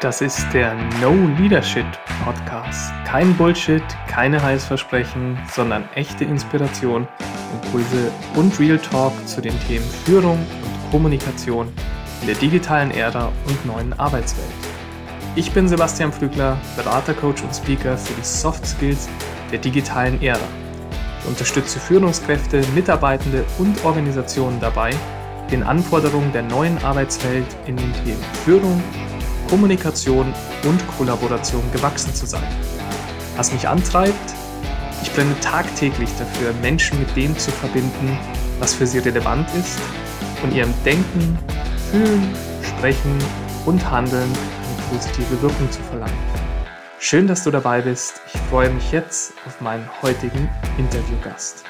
Das ist der No Leadership Podcast. Kein Bullshit, keine Heißversprechen, sondern echte Inspiration, Impulse und Real Talk zu den Themen Führung und Kommunikation in der digitalen Ära und neuen Arbeitswelt. Ich bin Sebastian Flügler, Berater, Coach und Speaker für die Soft Skills der digitalen Ära. Ich unterstütze Führungskräfte, Mitarbeitende und Organisationen dabei, den Anforderungen der neuen Arbeitswelt in den Themen Führung, Kommunikation und Kollaboration gewachsen zu sein. Was mich antreibt, ich brenne tagtäglich dafür, Menschen mit dem zu verbinden, was für sie relevant ist und ihrem Denken, Fühlen, Sprechen und Handeln eine positive Wirkung zu verleihen. Schön, dass du dabei bist. Ich freue mich jetzt auf meinen heutigen Interviewgast.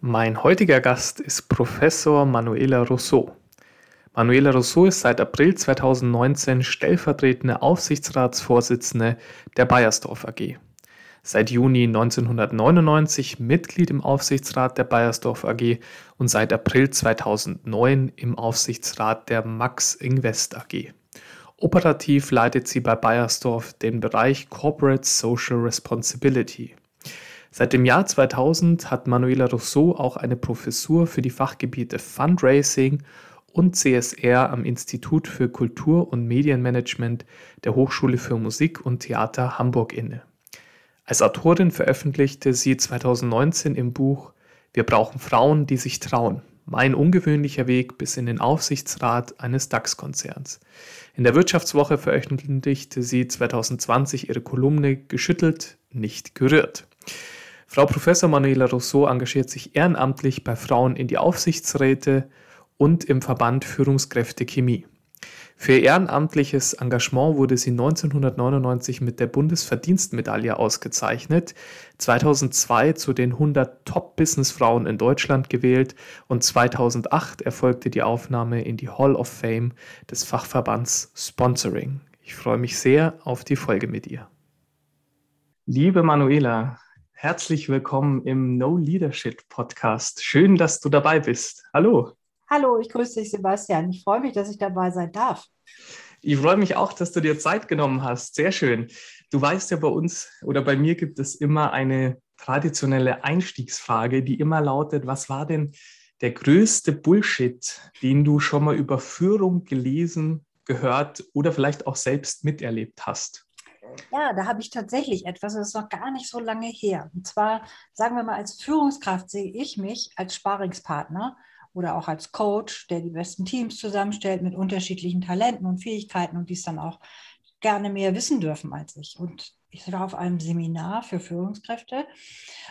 Mein heutiger Gast ist Professor Manuela Rousseau. Manuela Rousseau ist seit April 2019 stellvertretende Aufsichtsratsvorsitzende der Bayersdorf AG. Seit Juni 1999 Mitglied im Aufsichtsrat der Bayersdorf AG und seit April 2009 im Aufsichtsrat der Max Invest AG. Operativ leitet sie bei Bayersdorf den Bereich Corporate Social Responsibility. Seit dem Jahr 2000 hat Manuela Rousseau auch eine Professur für die Fachgebiete Fundraising und CSR am Institut für Kultur- und Medienmanagement der Hochschule für Musik und Theater Hamburg inne. Als Autorin veröffentlichte sie 2019 im Buch Wir brauchen Frauen, die sich trauen. Mein ungewöhnlicher Weg bis in den Aufsichtsrat eines DAX-Konzerns. In der Wirtschaftswoche veröffentlichte sie 2020 ihre Kolumne Geschüttelt, nicht gerührt. Frau Professor Manuela Rousseau engagiert sich ehrenamtlich bei Frauen in die Aufsichtsräte und im Verband Führungskräfte Chemie. Für ihr ehrenamtliches Engagement wurde sie 1999 mit der Bundesverdienstmedaille ausgezeichnet, 2002 zu den 100 Top-Businessfrauen in Deutschland gewählt und 2008 erfolgte die Aufnahme in die Hall of Fame des Fachverbands Sponsoring. Ich freue mich sehr auf die Folge mit ihr. Liebe Manuela, herzlich willkommen im No Leadership Podcast. Schön, dass du dabei bist. Hallo. Hallo, ich grüße dich, Sebastian. Ich freue mich, dass ich dabei sein darf. Ich freue mich auch, dass du dir Zeit genommen hast. Sehr schön. Du weißt ja, bei uns oder bei mir gibt es immer eine traditionelle Einstiegsfrage, die immer lautet, was war denn der größte Bullshit, den du schon mal über Führung gelesen, gehört oder vielleicht auch selbst miterlebt hast? Ja, da habe ich tatsächlich etwas, das ist noch gar nicht so lange her. Und zwar, sagen wir mal, als Führungskraft sehe ich mich als Sparingspartner oder auch als Coach, der die besten Teams zusammenstellt mit unterschiedlichen Talenten und Fähigkeiten und die es dann auch gerne mehr wissen dürfen als ich. Und ich war auf einem Seminar für Führungskräfte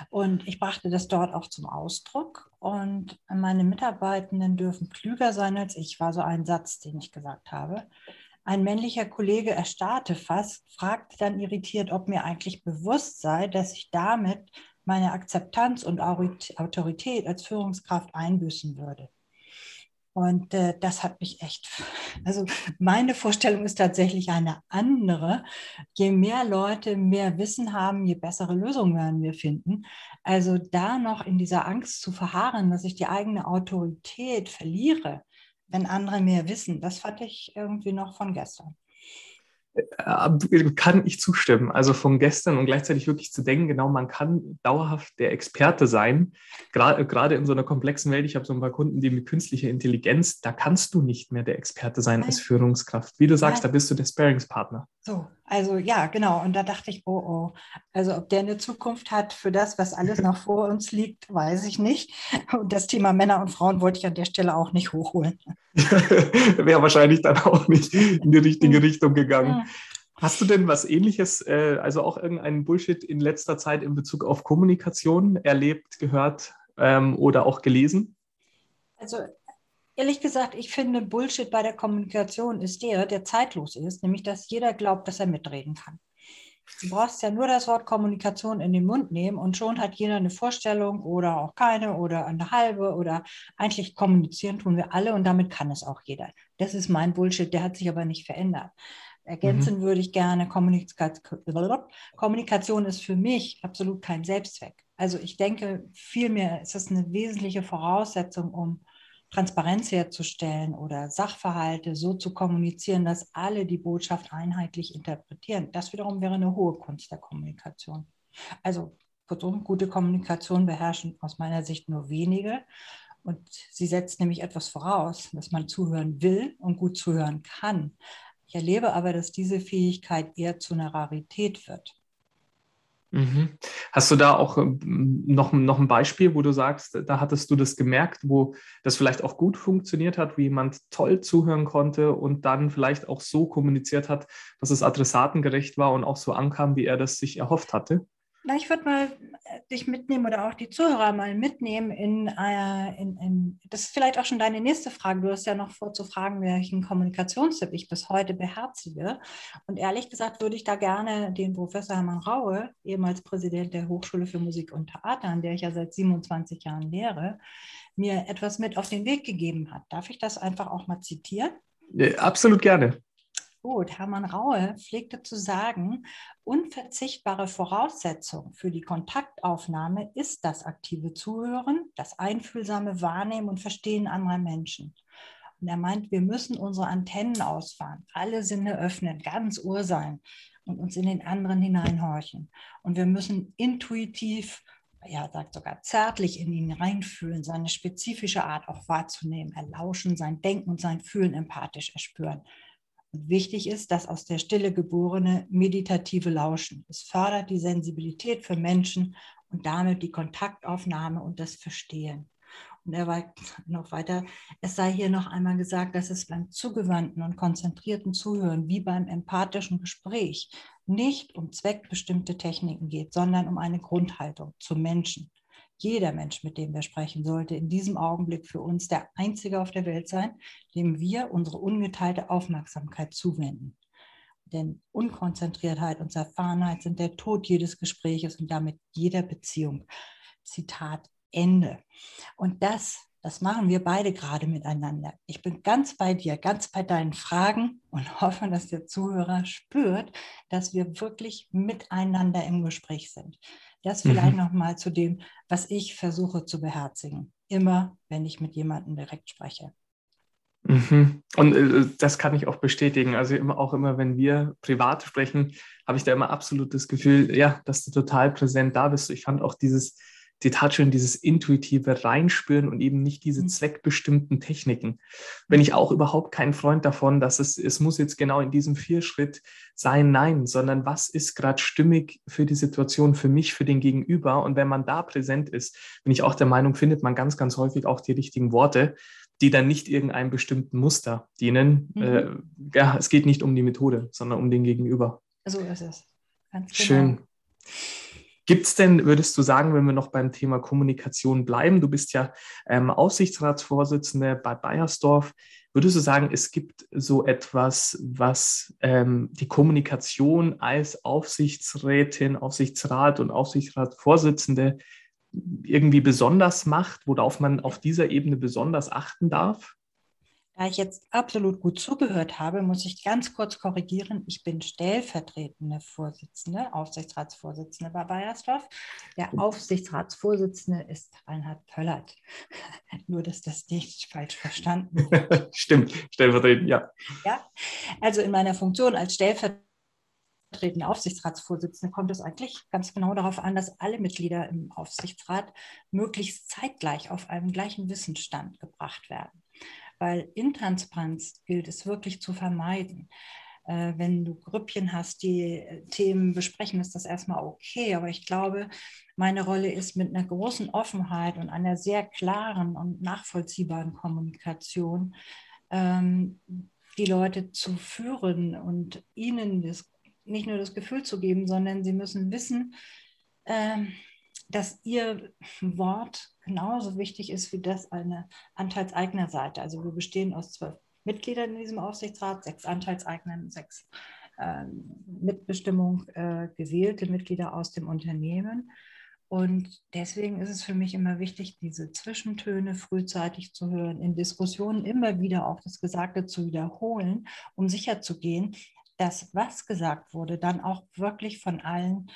und ich brachte das dort auch zum Ausdruck. Und meine Mitarbeitenden dürfen klüger sein als ich, war so ein Satz, den ich gesagt habe. Ein männlicher Kollege erstarrte fast, fragte dann irritiert, ob mir eigentlich bewusst sei, dass ich damit meine Akzeptanz und Autorität als Führungskraft einbüßen würde. Und äh, das hat mich echt, also meine Vorstellung ist tatsächlich eine andere. Je mehr Leute mehr Wissen haben, je bessere Lösungen werden wir finden. Also da noch in dieser Angst zu verharren, dass ich die eigene Autorität verliere, wenn andere mehr wissen, das fand ich irgendwie noch von gestern. Äh, kann ich zustimmen. Also von gestern und gleichzeitig wirklich zu denken, genau, man kann dauerhaft der Experte sein. Gerade in so einer komplexen Welt, ich habe so ein paar Kunden, die mit künstlicher Intelligenz, da kannst du nicht mehr der Experte sein Nein. als Führungskraft. Wie du sagst, Nein. da bist du der Sparingspartner. So, also ja, genau. Und da dachte ich, oh, oh. Also ob der eine Zukunft hat für das, was alles noch vor uns liegt, weiß ich nicht. Und das Thema Männer und Frauen wollte ich an der Stelle auch nicht hochholen. Wäre wahrscheinlich dann auch nicht in die richtige. Richtung gegangen. Hast du denn was ähnliches, äh, also auch irgendeinen Bullshit in letzter Zeit in Bezug auf Kommunikation erlebt, gehört ähm, oder auch gelesen? Also ehrlich gesagt, ich finde Bullshit bei der Kommunikation ist der, der zeitlos ist, nämlich dass jeder glaubt, dass er mitreden kann. Du brauchst ja nur das Wort Kommunikation in den Mund nehmen und schon hat jeder eine Vorstellung oder auch keine oder eine halbe oder eigentlich kommunizieren tun wir alle und damit kann es auch jeder. Das ist mein Bullshit, der hat sich aber nicht verändert. Ergänzen mhm. würde ich gerne, Kommunikation ist für mich absolut kein Selbstzweck. Also ich denke, vielmehr ist es eine wesentliche Voraussetzung, um Transparenz herzustellen oder Sachverhalte so zu kommunizieren, dass alle die Botschaft einheitlich interpretieren. Das wiederum wäre eine hohe Kunst der Kommunikation. Also kurzum, gute Kommunikation beherrschen aus meiner Sicht nur wenige. Und sie setzt nämlich etwas voraus, dass man zuhören will und gut zuhören kann. Ich erlebe aber, dass diese Fähigkeit eher zu einer Rarität wird. Mhm. Hast du da auch ähm, noch, noch ein Beispiel, wo du sagst, da hattest du das gemerkt, wo das vielleicht auch gut funktioniert hat, wie jemand toll zuhören konnte und dann vielleicht auch so kommuniziert hat, dass es adressatengerecht war und auch so ankam, wie er das sich erhofft hatte? Na, ich würde mal äh, dich mitnehmen oder auch die Zuhörer mal mitnehmen in, äh, in, in, das ist vielleicht auch schon deine nächste Frage. Du hast ja noch vorzufragen, welchen Kommunikationstipp ich bis heute beherzige. Und ehrlich gesagt würde ich da gerne den Professor Hermann Raue, ehemals Präsident der Hochschule für Musik und Theater, an der ich ja seit 27 Jahren lehre, mir etwas mit auf den Weg gegeben hat. Darf ich das einfach auch mal zitieren? Ja, absolut gerne. Gut, Hermann Raue pflegte zu sagen, unverzichtbare Voraussetzung für die Kontaktaufnahme ist das aktive Zuhören, das einfühlsame Wahrnehmen und Verstehen anderer Menschen. Und er meint, wir müssen unsere Antennen ausfahren, alle Sinne öffnen, ganz Ohr sein und uns in den anderen hineinhorchen. Und wir müssen intuitiv, ja, sagt sogar zärtlich in ihn reinfühlen, seine spezifische Art auch wahrzunehmen, erlauschen, sein Denken und sein Fühlen empathisch erspüren. Wichtig ist, dass aus der Stille geborene meditative Lauschen. Es fördert die Sensibilität für Menschen und damit die Kontaktaufnahme und das Verstehen. Und er war noch weiter, es sei hier noch einmal gesagt, dass es beim zugewandten und konzentrierten Zuhören wie beim empathischen Gespräch nicht um zweckbestimmte Techniken geht, sondern um eine Grundhaltung zum Menschen jeder Mensch, mit dem wir sprechen, sollte in diesem Augenblick für uns der Einzige auf der Welt sein, dem wir unsere ungeteilte Aufmerksamkeit zuwenden. Denn Unkonzentriertheit und Zerfahrenheit sind der Tod jedes Gespräches und damit jeder Beziehung. Zitat Ende. Und das, das machen wir beide gerade miteinander. Ich bin ganz bei dir, ganz bei deinen Fragen und hoffe, dass der Zuhörer spürt, dass wir wirklich miteinander im Gespräch sind. Das vielleicht mhm. nochmal zu dem, was ich versuche zu beherzigen. Immer, wenn ich mit jemandem direkt spreche. Mhm. Und äh, das kann ich auch bestätigen. Also immer, auch immer, wenn wir privat sprechen, habe ich da immer absolut das Gefühl, ja, dass du total präsent da bist. Ich fand auch dieses Zitat schön, dieses intuitive Reinspüren und eben nicht diese mhm. zweckbestimmten Techniken. Bin ich auch überhaupt kein Freund davon, dass es, es muss jetzt genau in diesem Vierschritt sein, nein, sondern was ist gerade stimmig für die Situation, für mich, für den Gegenüber. Und wenn man da präsent ist, bin ich auch der Meinung, findet man ganz, ganz häufig auch die richtigen Worte, die dann nicht irgendeinem bestimmten Muster dienen. Mhm. Äh, ja, es geht nicht um die Methode, sondern um den Gegenüber. So ist es. Ganz genau. Schön. Gibt es denn, würdest du sagen, wenn wir noch beim Thema Kommunikation bleiben, du bist ja ähm, Aufsichtsratsvorsitzende bei Bayersdorf, würdest du sagen, es gibt so etwas, was ähm, die Kommunikation als Aufsichtsrätin, Aufsichtsrat und Aufsichtsratsvorsitzende irgendwie besonders macht, worauf man auf dieser Ebene besonders achten darf? Da ich jetzt absolut gut zugehört habe, muss ich ganz kurz korrigieren. Ich bin stellvertretende Vorsitzende, Aufsichtsratsvorsitzende bei Bayersdorf. Der Aufsichtsratsvorsitzende ist Reinhard Pöllert. Nur, dass das nicht falsch verstanden wird. Stimmt, stellvertretend, ja. Ja, also in meiner Funktion als stellvertretende Aufsichtsratsvorsitzende kommt es eigentlich ganz genau darauf an, dass alle Mitglieder im Aufsichtsrat möglichst zeitgleich auf einem gleichen Wissensstand gebracht werden weil Intransparenz gilt es wirklich zu vermeiden. Äh, wenn du Grüppchen hast, die äh, Themen besprechen, ist das erstmal okay. Aber ich glaube, meine Rolle ist mit einer großen Offenheit und einer sehr klaren und nachvollziehbaren Kommunikation ähm, die Leute zu führen und ihnen das, nicht nur das Gefühl zu geben, sondern sie müssen wissen, ähm, dass ihr Wort genauso wichtig ist wie das eine Anteilseignerseite. Also wir bestehen aus zwölf Mitgliedern in diesem Aufsichtsrat, sechs Anteilseignern, sechs äh, Mitbestimmung äh, gewählte Mitglieder aus dem Unternehmen. Und deswegen ist es für mich immer wichtig, diese Zwischentöne frühzeitig zu hören, in Diskussionen immer wieder auch das Gesagte zu wiederholen, um sicherzugehen, dass was gesagt wurde, dann auch wirklich von allen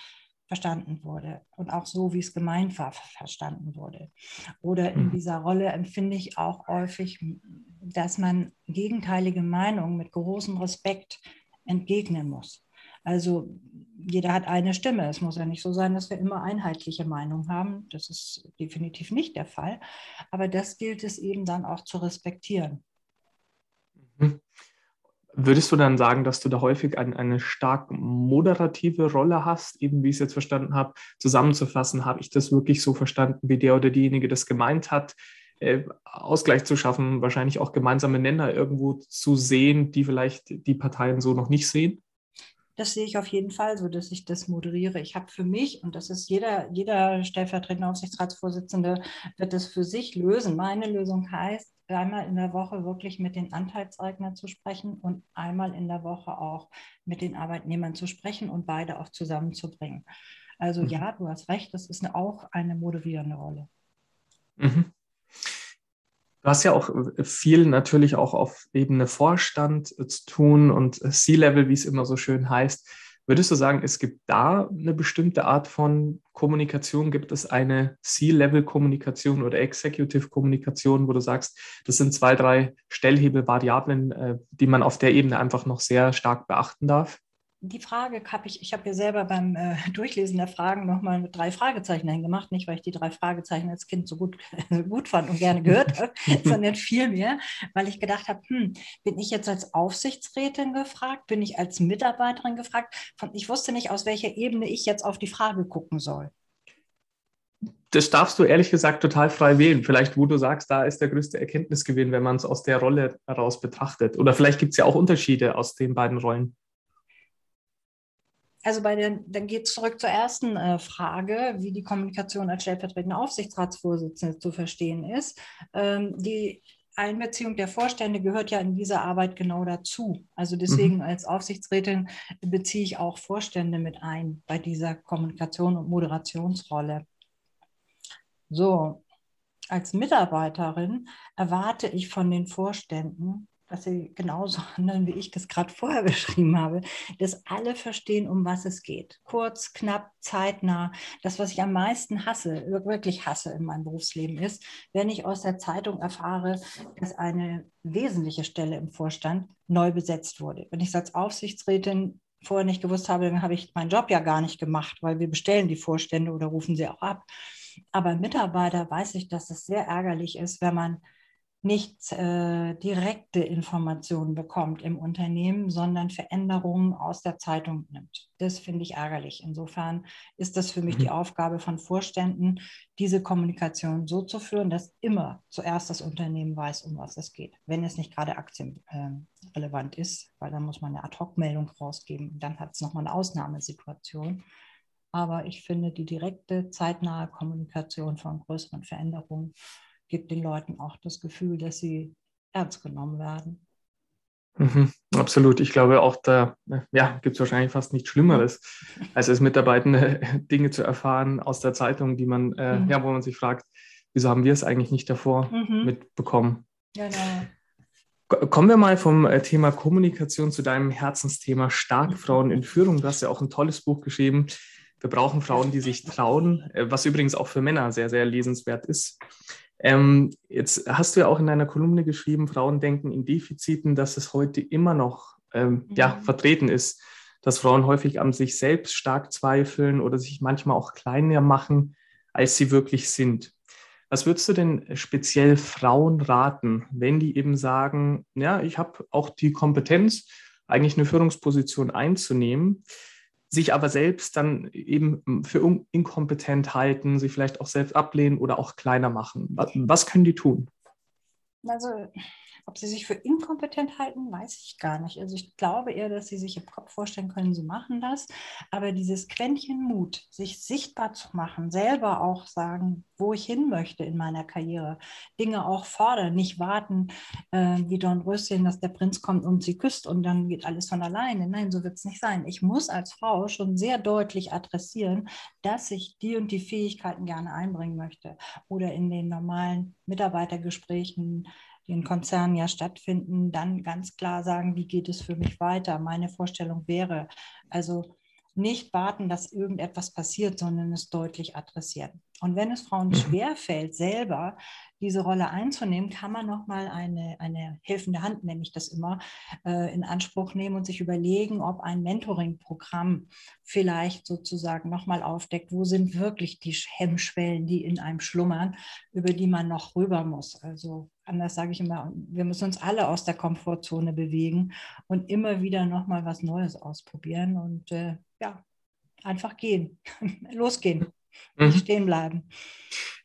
verstanden wurde und auch so, wie es gemeint war, verstanden wurde. Oder in mhm. dieser Rolle empfinde ich auch häufig, dass man gegenteilige Meinungen mit großem Respekt entgegnen muss. Also jeder hat eine Stimme. Es muss ja nicht so sein, dass wir immer einheitliche Meinungen haben. Das ist definitiv nicht der Fall. Aber das gilt es eben dann auch zu respektieren. Mhm. Würdest du dann sagen, dass du da häufig ein, eine stark moderative Rolle hast, eben wie ich es jetzt verstanden habe, zusammenzufassen, habe ich das wirklich so verstanden, wie der oder diejenige das gemeint hat, äh, Ausgleich zu schaffen, wahrscheinlich auch gemeinsame Nenner irgendwo zu sehen, die vielleicht die Parteien so noch nicht sehen? Das sehe ich auf jeden Fall so, dass ich das moderiere. Ich habe für mich, und das ist jeder, jeder stellvertretende Aufsichtsratsvorsitzende, wird das für sich lösen. Meine Lösung heißt, einmal in der Woche wirklich mit den Anteilseignern zu sprechen und einmal in der Woche auch mit den Arbeitnehmern zu sprechen und beide auch zusammenzubringen. Also mhm. ja, du hast recht, das ist auch eine moderierende Rolle. Mhm. Du hast ja auch viel natürlich auch auf Ebene Vorstand äh, zu tun und C-Level, wie es immer so schön heißt. Würdest du sagen, es gibt da eine bestimmte Art von Kommunikation? Gibt es eine C-Level-Kommunikation oder Executive-Kommunikation, wo du sagst, das sind zwei, drei Stellhebel-Variablen, äh, die man auf der Ebene einfach noch sehr stark beachten darf? Die Frage habe ich, ich habe ja selber beim äh, Durchlesen der Fragen nochmal mit drei Fragezeichen hingemacht, nicht weil ich die drei Fragezeichen als Kind so gut, so gut fand und gerne gehört habe, sondern vielmehr, weil ich gedacht habe, hm, bin ich jetzt als Aufsichtsrätin gefragt, bin ich als Mitarbeiterin gefragt? Ich wusste nicht, aus welcher Ebene ich jetzt auf die Frage gucken soll. Das darfst du ehrlich gesagt total frei wählen. Vielleicht, wo du sagst, da ist der größte Erkenntnisgewinn, wenn man es aus der Rolle heraus betrachtet. Oder vielleicht gibt es ja auch Unterschiede aus den beiden Rollen also bei den, dann geht es zurück zur ersten äh, Frage, wie die Kommunikation als stellvertretende Aufsichtsratsvorsitzende zu verstehen ist. Ähm, die Einbeziehung der Vorstände gehört ja in dieser Arbeit genau dazu. Also deswegen mhm. als Aufsichtsrätin beziehe ich auch Vorstände mit ein bei dieser Kommunikation und Moderationsrolle. So, als Mitarbeiterin erwarte ich von den Vorständen, dass sie genauso handeln, wie ich das gerade vorher beschrieben habe, dass alle verstehen, um was es geht. Kurz, knapp, zeitnah. Das, was ich am meisten hasse, wirklich hasse in meinem Berufsleben ist, wenn ich aus der Zeitung erfahre, dass eine wesentliche Stelle im Vorstand neu besetzt wurde. Wenn ich als Aufsichtsrätin vorher nicht gewusst habe, dann habe ich meinen Job ja gar nicht gemacht, weil wir bestellen die Vorstände oder rufen sie auch ab. Aber Mitarbeiter weiß ich, dass es sehr ärgerlich ist, wenn man nicht äh, direkte Informationen bekommt im Unternehmen, sondern Veränderungen aus der Zeitung nimmt. Das finde ich ärgerlich. Insofern ist das für mich mhm. die Aufgabe von Vorständen, diese Kommunikation so zu führen, dass immer zuerst das Unternehmen weiß, um was es geht. Wenn es nicht gerade aktienrelevant äh, ist, weil dann muss man eine Ad-Hoc-Meldung rausgeben. Dann hat es nochmal eine Ausnahmesituation. Aber ich finde die direkte, zeitnahe Kommunikation von größeren Veränderungen gibt den Leuten auch das Gefühl, dass sie ernst genommen werden. Mhm, absolut. Ich glaube, auch da ja, gibt es wahrscheinlich fast nichts Schlimmeres, als als Mitarbeitende Dinge zu erfahren aus der Zeitung, die man, äh, mhm. ja, wo man sich fragt, wieso haben wir es eigentlich nicht davor mhm. mitbekommen? Genau. Kommen wir mal vom äh, Thema Kommunikation zu deinem Herzensthema Starkfrauen in Führung. Du hast ja auch ein tolles Buch geschrieben. Wir brauchen Frauen, die sich trauen, äh, was übrigens auch für Männer sehr, sehr lesenswert ist. Ähm, jetzt hast du ja auch in deiner Kolumne geschrieben, Frauen denken in Defiziten, dass es heute immer noch ähm, mhm. ja, vertreten ist, dass Frauen häufig an sich selbst stark zweifeln oder sich manchmal auch kleiner machen, als sie wirklich sind. Was würdest du denn speziell Frauen raten, wenn die eben sagen, ja, ich habe auch die Kompetenz, eigentlich eine Führungsposition einzunehmen, sich aber selbst dann eben für inkompetent halten, sie vielleicht auch selbst ablehnen oder auch kleiner machen. Was, können die tun? Also ob sie sich für inkompetent halten, weiß ich gar nicht. Also ich glaube eher, dass sie sich im Kopf vorstellen können, sie machen das. Aber dieses Quäntchen Mut, sich sichtbar zu machen, selber auch sagen, wo ich hin möchte in meiner Karriere, Dinge auch fordern, nicht warten, äh, wie Don Röschen, dass der Prinz kommt und sie küsst und dann geht alles von alleine. Nein, so wird es nicht sein. Ich muss als Frau schon sehr deutlich adressieren, dass ich die und die Fähigkeiten gerne einbringen möchte oder in den normalen Mitarbeitergesprächen die in Konzernen ja stattfinden, dann ganz klar sagen, wie geht es für mich weiter. Meine Vorstellung wäre, also nicht warten, dass irgendetwas passiert, sondern es deutlich adressieren. Und wenn es Frauen mhm. schwerfällt, selber diese Rolle einzunehmen, kann man nochmal eine, eine helfende Hand, nenne ich das immer, äh, in Anspruch nehmen und sich überlegen, ob ein Mentoring-Programm vielleicht sozusagen nochmal aufdeckt, wo sind wirklich die Hemmschwellen, die in einem schlummern, über die man noch rüber muss. Also anders sage ich immer, wir müssen uns alle aus der Komfortzone bewegen und immer wieder nochmal was Neues ausprobieren und äh, ja, einfach gehen, losgehen, mhm. stehen bleiben.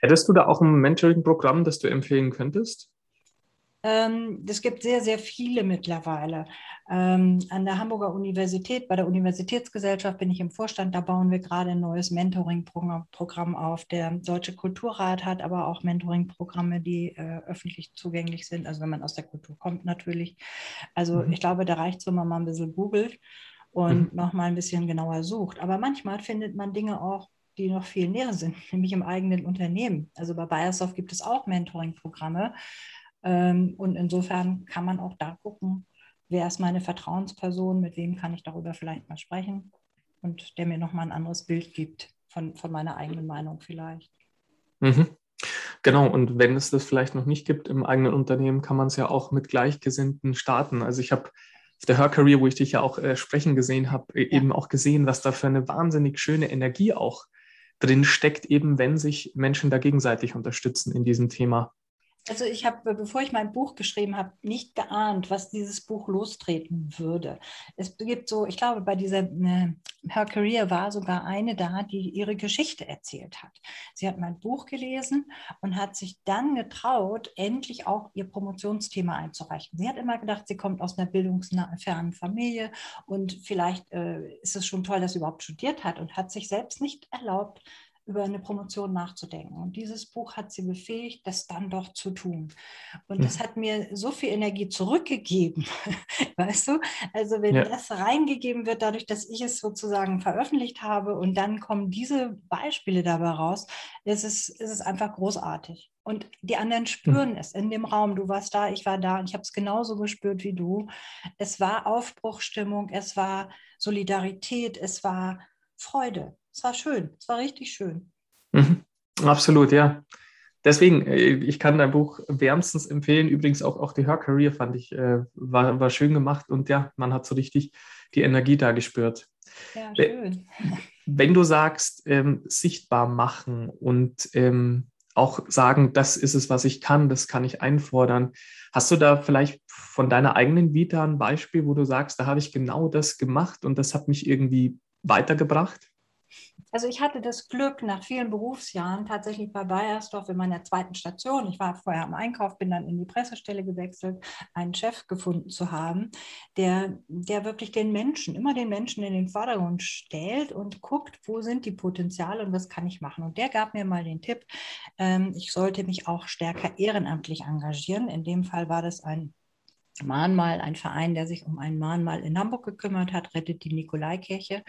Hättest du da auch ein Mentoring-Programm, das du empfehlen könntest? Ähm, es gibt sehr, sehr viele mittlerweile. Ähm, an der Hamburger Universität, bei der Universitätsgesellschaft bin ich im Vorstand, da bauen wir gerade ein neues Mentoring-Programm auf. Der Deutsche Kulturrat hat aber auch Mentoring-Programme, die äh, öffentlich zugänglich sind, also wenn man aus der Kultur kommt natürlich. Also mhm. ich glaube, da reicht es, wenn man mal ein bisschen googelt und mhm. noch mal ein bisschen genauer sucht. Aber manchmal findet man Dinge auch, die noch viel näher sind, nämlich im eigenen Unternehmen. Also bei Bayersdorf gibt es auch Mentoring-Programme. Ähm, und insofern kann man auch da gucken, wer ist meine Vertrauensperson, mit wem kann ich darüber vielleicht mal sprechen und der mir nochmal ein anderes Bild gibt von, von meiner eigenen Meinung vielleicht. Mhm. Genau, und wenn es das vielleicht noch nicht gibt im eigenen Unternehmen, kann man es ja auch mit Gleichgesinnten starten. Also ich habe auf der Her Career, wo ich dich ja auch äh, sprechen gesehen habe, ja. eben auch gesehen, was da für eine wahnsinnig schöne Energie auch drin steckt, eben wenn sich Menschen da gegenseitig unterstützen in diesem Thema. Also ich habe, bevor ich mein Buch geschrieben habe, nicht geahnt, was dieses Buch lostreten würde. Es gibt so, ich glaube, bei dieser äh, Her Career war sogar eine da, die ihre Geschichte erzählt hat. Sie hat mein Buch gelesen und hat sich dann getraut, endlich auch ihr Promotionsthema einzureichen. Sie hat immer gedacht, sie kommt aus einer bildungsfernen Familie und vielleicht äh, ist es schon toll, dass sie überhaupt studiert hat und hat sich selbst nicht erlaubt, über eine Promotion nachzudenken. Und dieses Buch hat sie befähigt, das dann doch zu tun. Und das hm. hat mir so viel Energie zurückgegeben, weißt du? Also wenn ja. das reingegeben wird, dadurch, dass ich es sozusagen veröffentlicht habe und dann kommen diese Beispiele dabei raus, ist es, ist es einfach großartig. Und die anderen hm. spüren mhm. es in dem Raum. Du warst da, ich war da und ich habe es genauso gespürt wie du. Es war Aufbruchstimmung, es war Solidarität, es war Freude es war schön, es war richtig schön. Mhm. Absolut, ja. Deswegen, äh, ich kann dein Buch wärmstens empfehlen. Übrigens auch, auch die Her Career fand ich, äh, war, war schön gemacht und ja, man hat so richtig die Energie da gespürt. Ja, schön. Wenn du sagst, ähm, sichtbar machen und ähm, auch sagen, das ist es, was ich kann, das kann ich einfordern. Hast du da vielleicht von deiner eigenen Vita ein Beispiel, wo du sagst, da habe ich genau das gemacht und das hat mich irgendwie weitergebracht? Also ich hatte das Glück, nach vielen Berufsjahren tatsächlich bei Bayersdorf in meiner zweiten Station, ich war vorher am Einkauf, bin dann in die Pressestelle gewechselt, einen Chef gefunden zu haben, der, der wirklich den Menschen, immer den Menschen in den Vordergrund stellt und guckt, wo sind die Potenziale und was kann ich machen. Und der gab mir mal den Tipp, ähm, ich sollte mich auch stärker ehrenamtlich engagieren. In dem Fall war das ein Mahnmal, ein Verein, der sich um ein Mahnmal in Hamburg gekümmert hat, rettet die Nikolaikirche,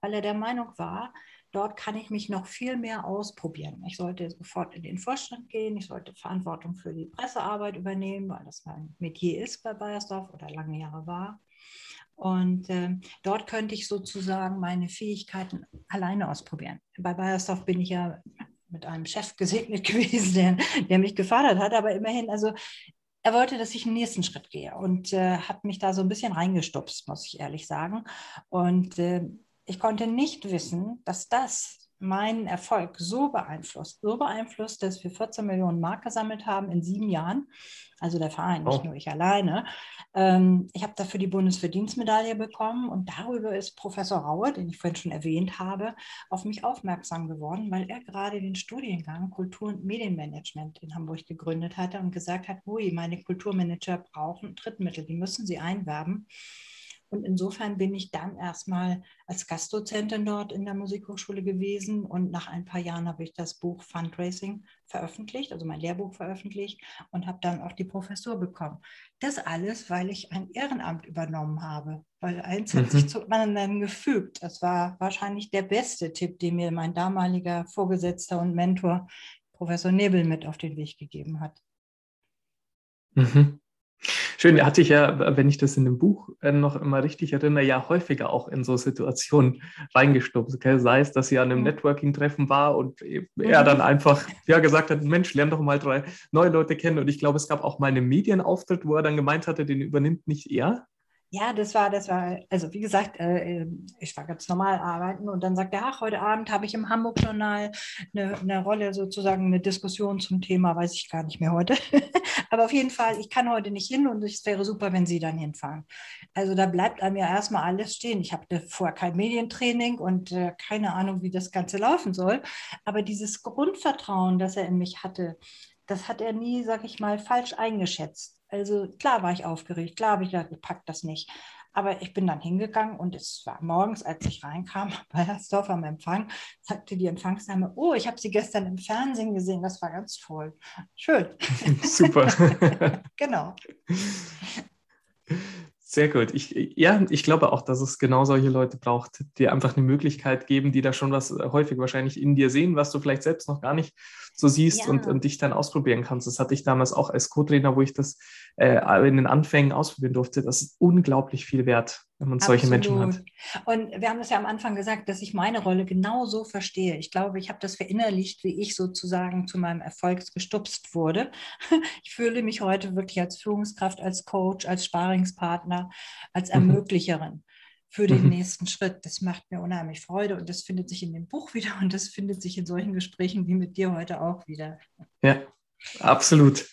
weil er der Meinung war, dort kann ich mich noch viel mehr ausprobieren. Ich sollte sofort in den Vorstand gehen, ich sollte Verantwortung für die Pressearbeit übernehmen, weil das mein Metier ist bei Bayersdorf oder lange Jahre war. Und äh, dort könnte ich sozusagen meine Fähigkeiten alleine ausprobieren. Bei Bayersdorf bin ich ja mit einem Chef gesegnet gewesen, der, der mich gefördert hat, aber immerhin, also er wollte, dass ich einen nächsten Schritt gehe und äh, hat mich da so ein bisschen reingestupst, muss ich ehrlich sagen. Und äh, ich konnte nicht wissen, dass das meinen Erfolg so beeinflusst, so beeinflusst, dass wir 14 Millionen Mark gesammelt haben in sieben Jahren. Also der Verein, nicht oh. nur ich alleine. Ähm, ich habe dafür die Bundesverdienstmedaille bekommen und darüber ist Professor Raue, den ich vorhin schon erwähnt habe, auf mich aufmerksam geworden, weil er gerade den Studiengang Kultur- und Medienmanagement in Hamburg gegründet hatte und gesagt hat, ui, meine Kulturmanager brauchen Drittmittel, die müssen sie einwerben. Und insofern bin ich dann erstmal als Gastdozentin dort in der Musikhochschule gewesen und nach ein paar Jahren habe ich das Buch Fundraising veröffentlicht, also mein Lehrbuch veröffentlicht und habe dann auch die Professur bekommen. Das alles, weil ich ein Ehrenamt übernommen habe, weil eins hat sich mhm. zu anderen gefügt. Das war wahrscheinlich der beste Tipp, den mir mein damaliger Vorgesetzter und Mentor, Professor Nebel, mit auf den Weg gegeben hat. Mhm. Schön, hatte ich ja, wenn ich das in dem Buch äh, noch immer richtig erinnere, ja häufiger auch in so Situationen reingestupst. Sei es, dass sie an einem mhm. Networking-Treffen war und er dann einfach ja, gesagt hat, Mensch, lern doch mal drei neue Leute kennen. Und ich glaube, es gab auch mal einen Medienauftritt, wo er dann gemeint hatte, den übernimmt nicht er. Ja, das war, das war, also wie gesagt, äh, ähm, ich war ganz normal arbeiten und dann sagte er, ach, heute Abend habe ich im Hamburg-Journal eine, eine Rolle, sozusagen eine Diskussion zum Thema, weiß ich gar nicht mehr heute. Aber auf jeden Fall, ich kann heute nicht hin und es wäre super, wenn Sie dann hinfahren. Also da bleibt einem ja erstmal alles stehen. Ich habe vorher kein Medientraining und äh, keine Ahnung, wie das Ganze laufen soll. Aber dieses Grundvertrauen, das er in mich hatte, das hat er nie, sag ich mal, falsch eingeschätzt. Also klar war ich aufgeregt, klar habe ich gedacht, ich packe das nicht. Aber ich bin dann hingegangen und es war morgens, als ich reinkam bei Hersdorf am Empfang, sagte die Empfangsdame, oh, ich habe Sie gestern im Fernsehen gesehen, das war ganz toll. Schön. Super. genau. Sehr gut. Ich, ja, ich glaube auch, dass es genau solche Leute braucht, die einfach eine Möglichkeit geben, die da schon was äh, häufig wahrscheinlich in dir sehen, was du vielleicht selbst noch gar nicht so siehst ja. und, und dich dann ausprobieren kannst. Das hatte ich damals auch als Co-Trainer, wo ich das äh, in den Anfängen ausprobieren durfte. Das ist unglaublich viel wert, wenn man solche Menschen hat. Und wir haben das ja am Anfang gesagt, dass ich meine Rolle genau so verstehe. Ich glaube, ich habe das verinnerlicht, wie ich sozusagen zu meinem Erfolg gestupst wurde. Ich fühle mich heute wirklich als Führungskraft, als Coach, als Sparingspartner, als mhm. Für den mhm. nächsten Schritt. Das macht mir unheimlich Freude und das findet sich in dem Buch wieder und das findet sich in solchen Gesprächen wie mit dir heute auch wieder. Ja, absolut.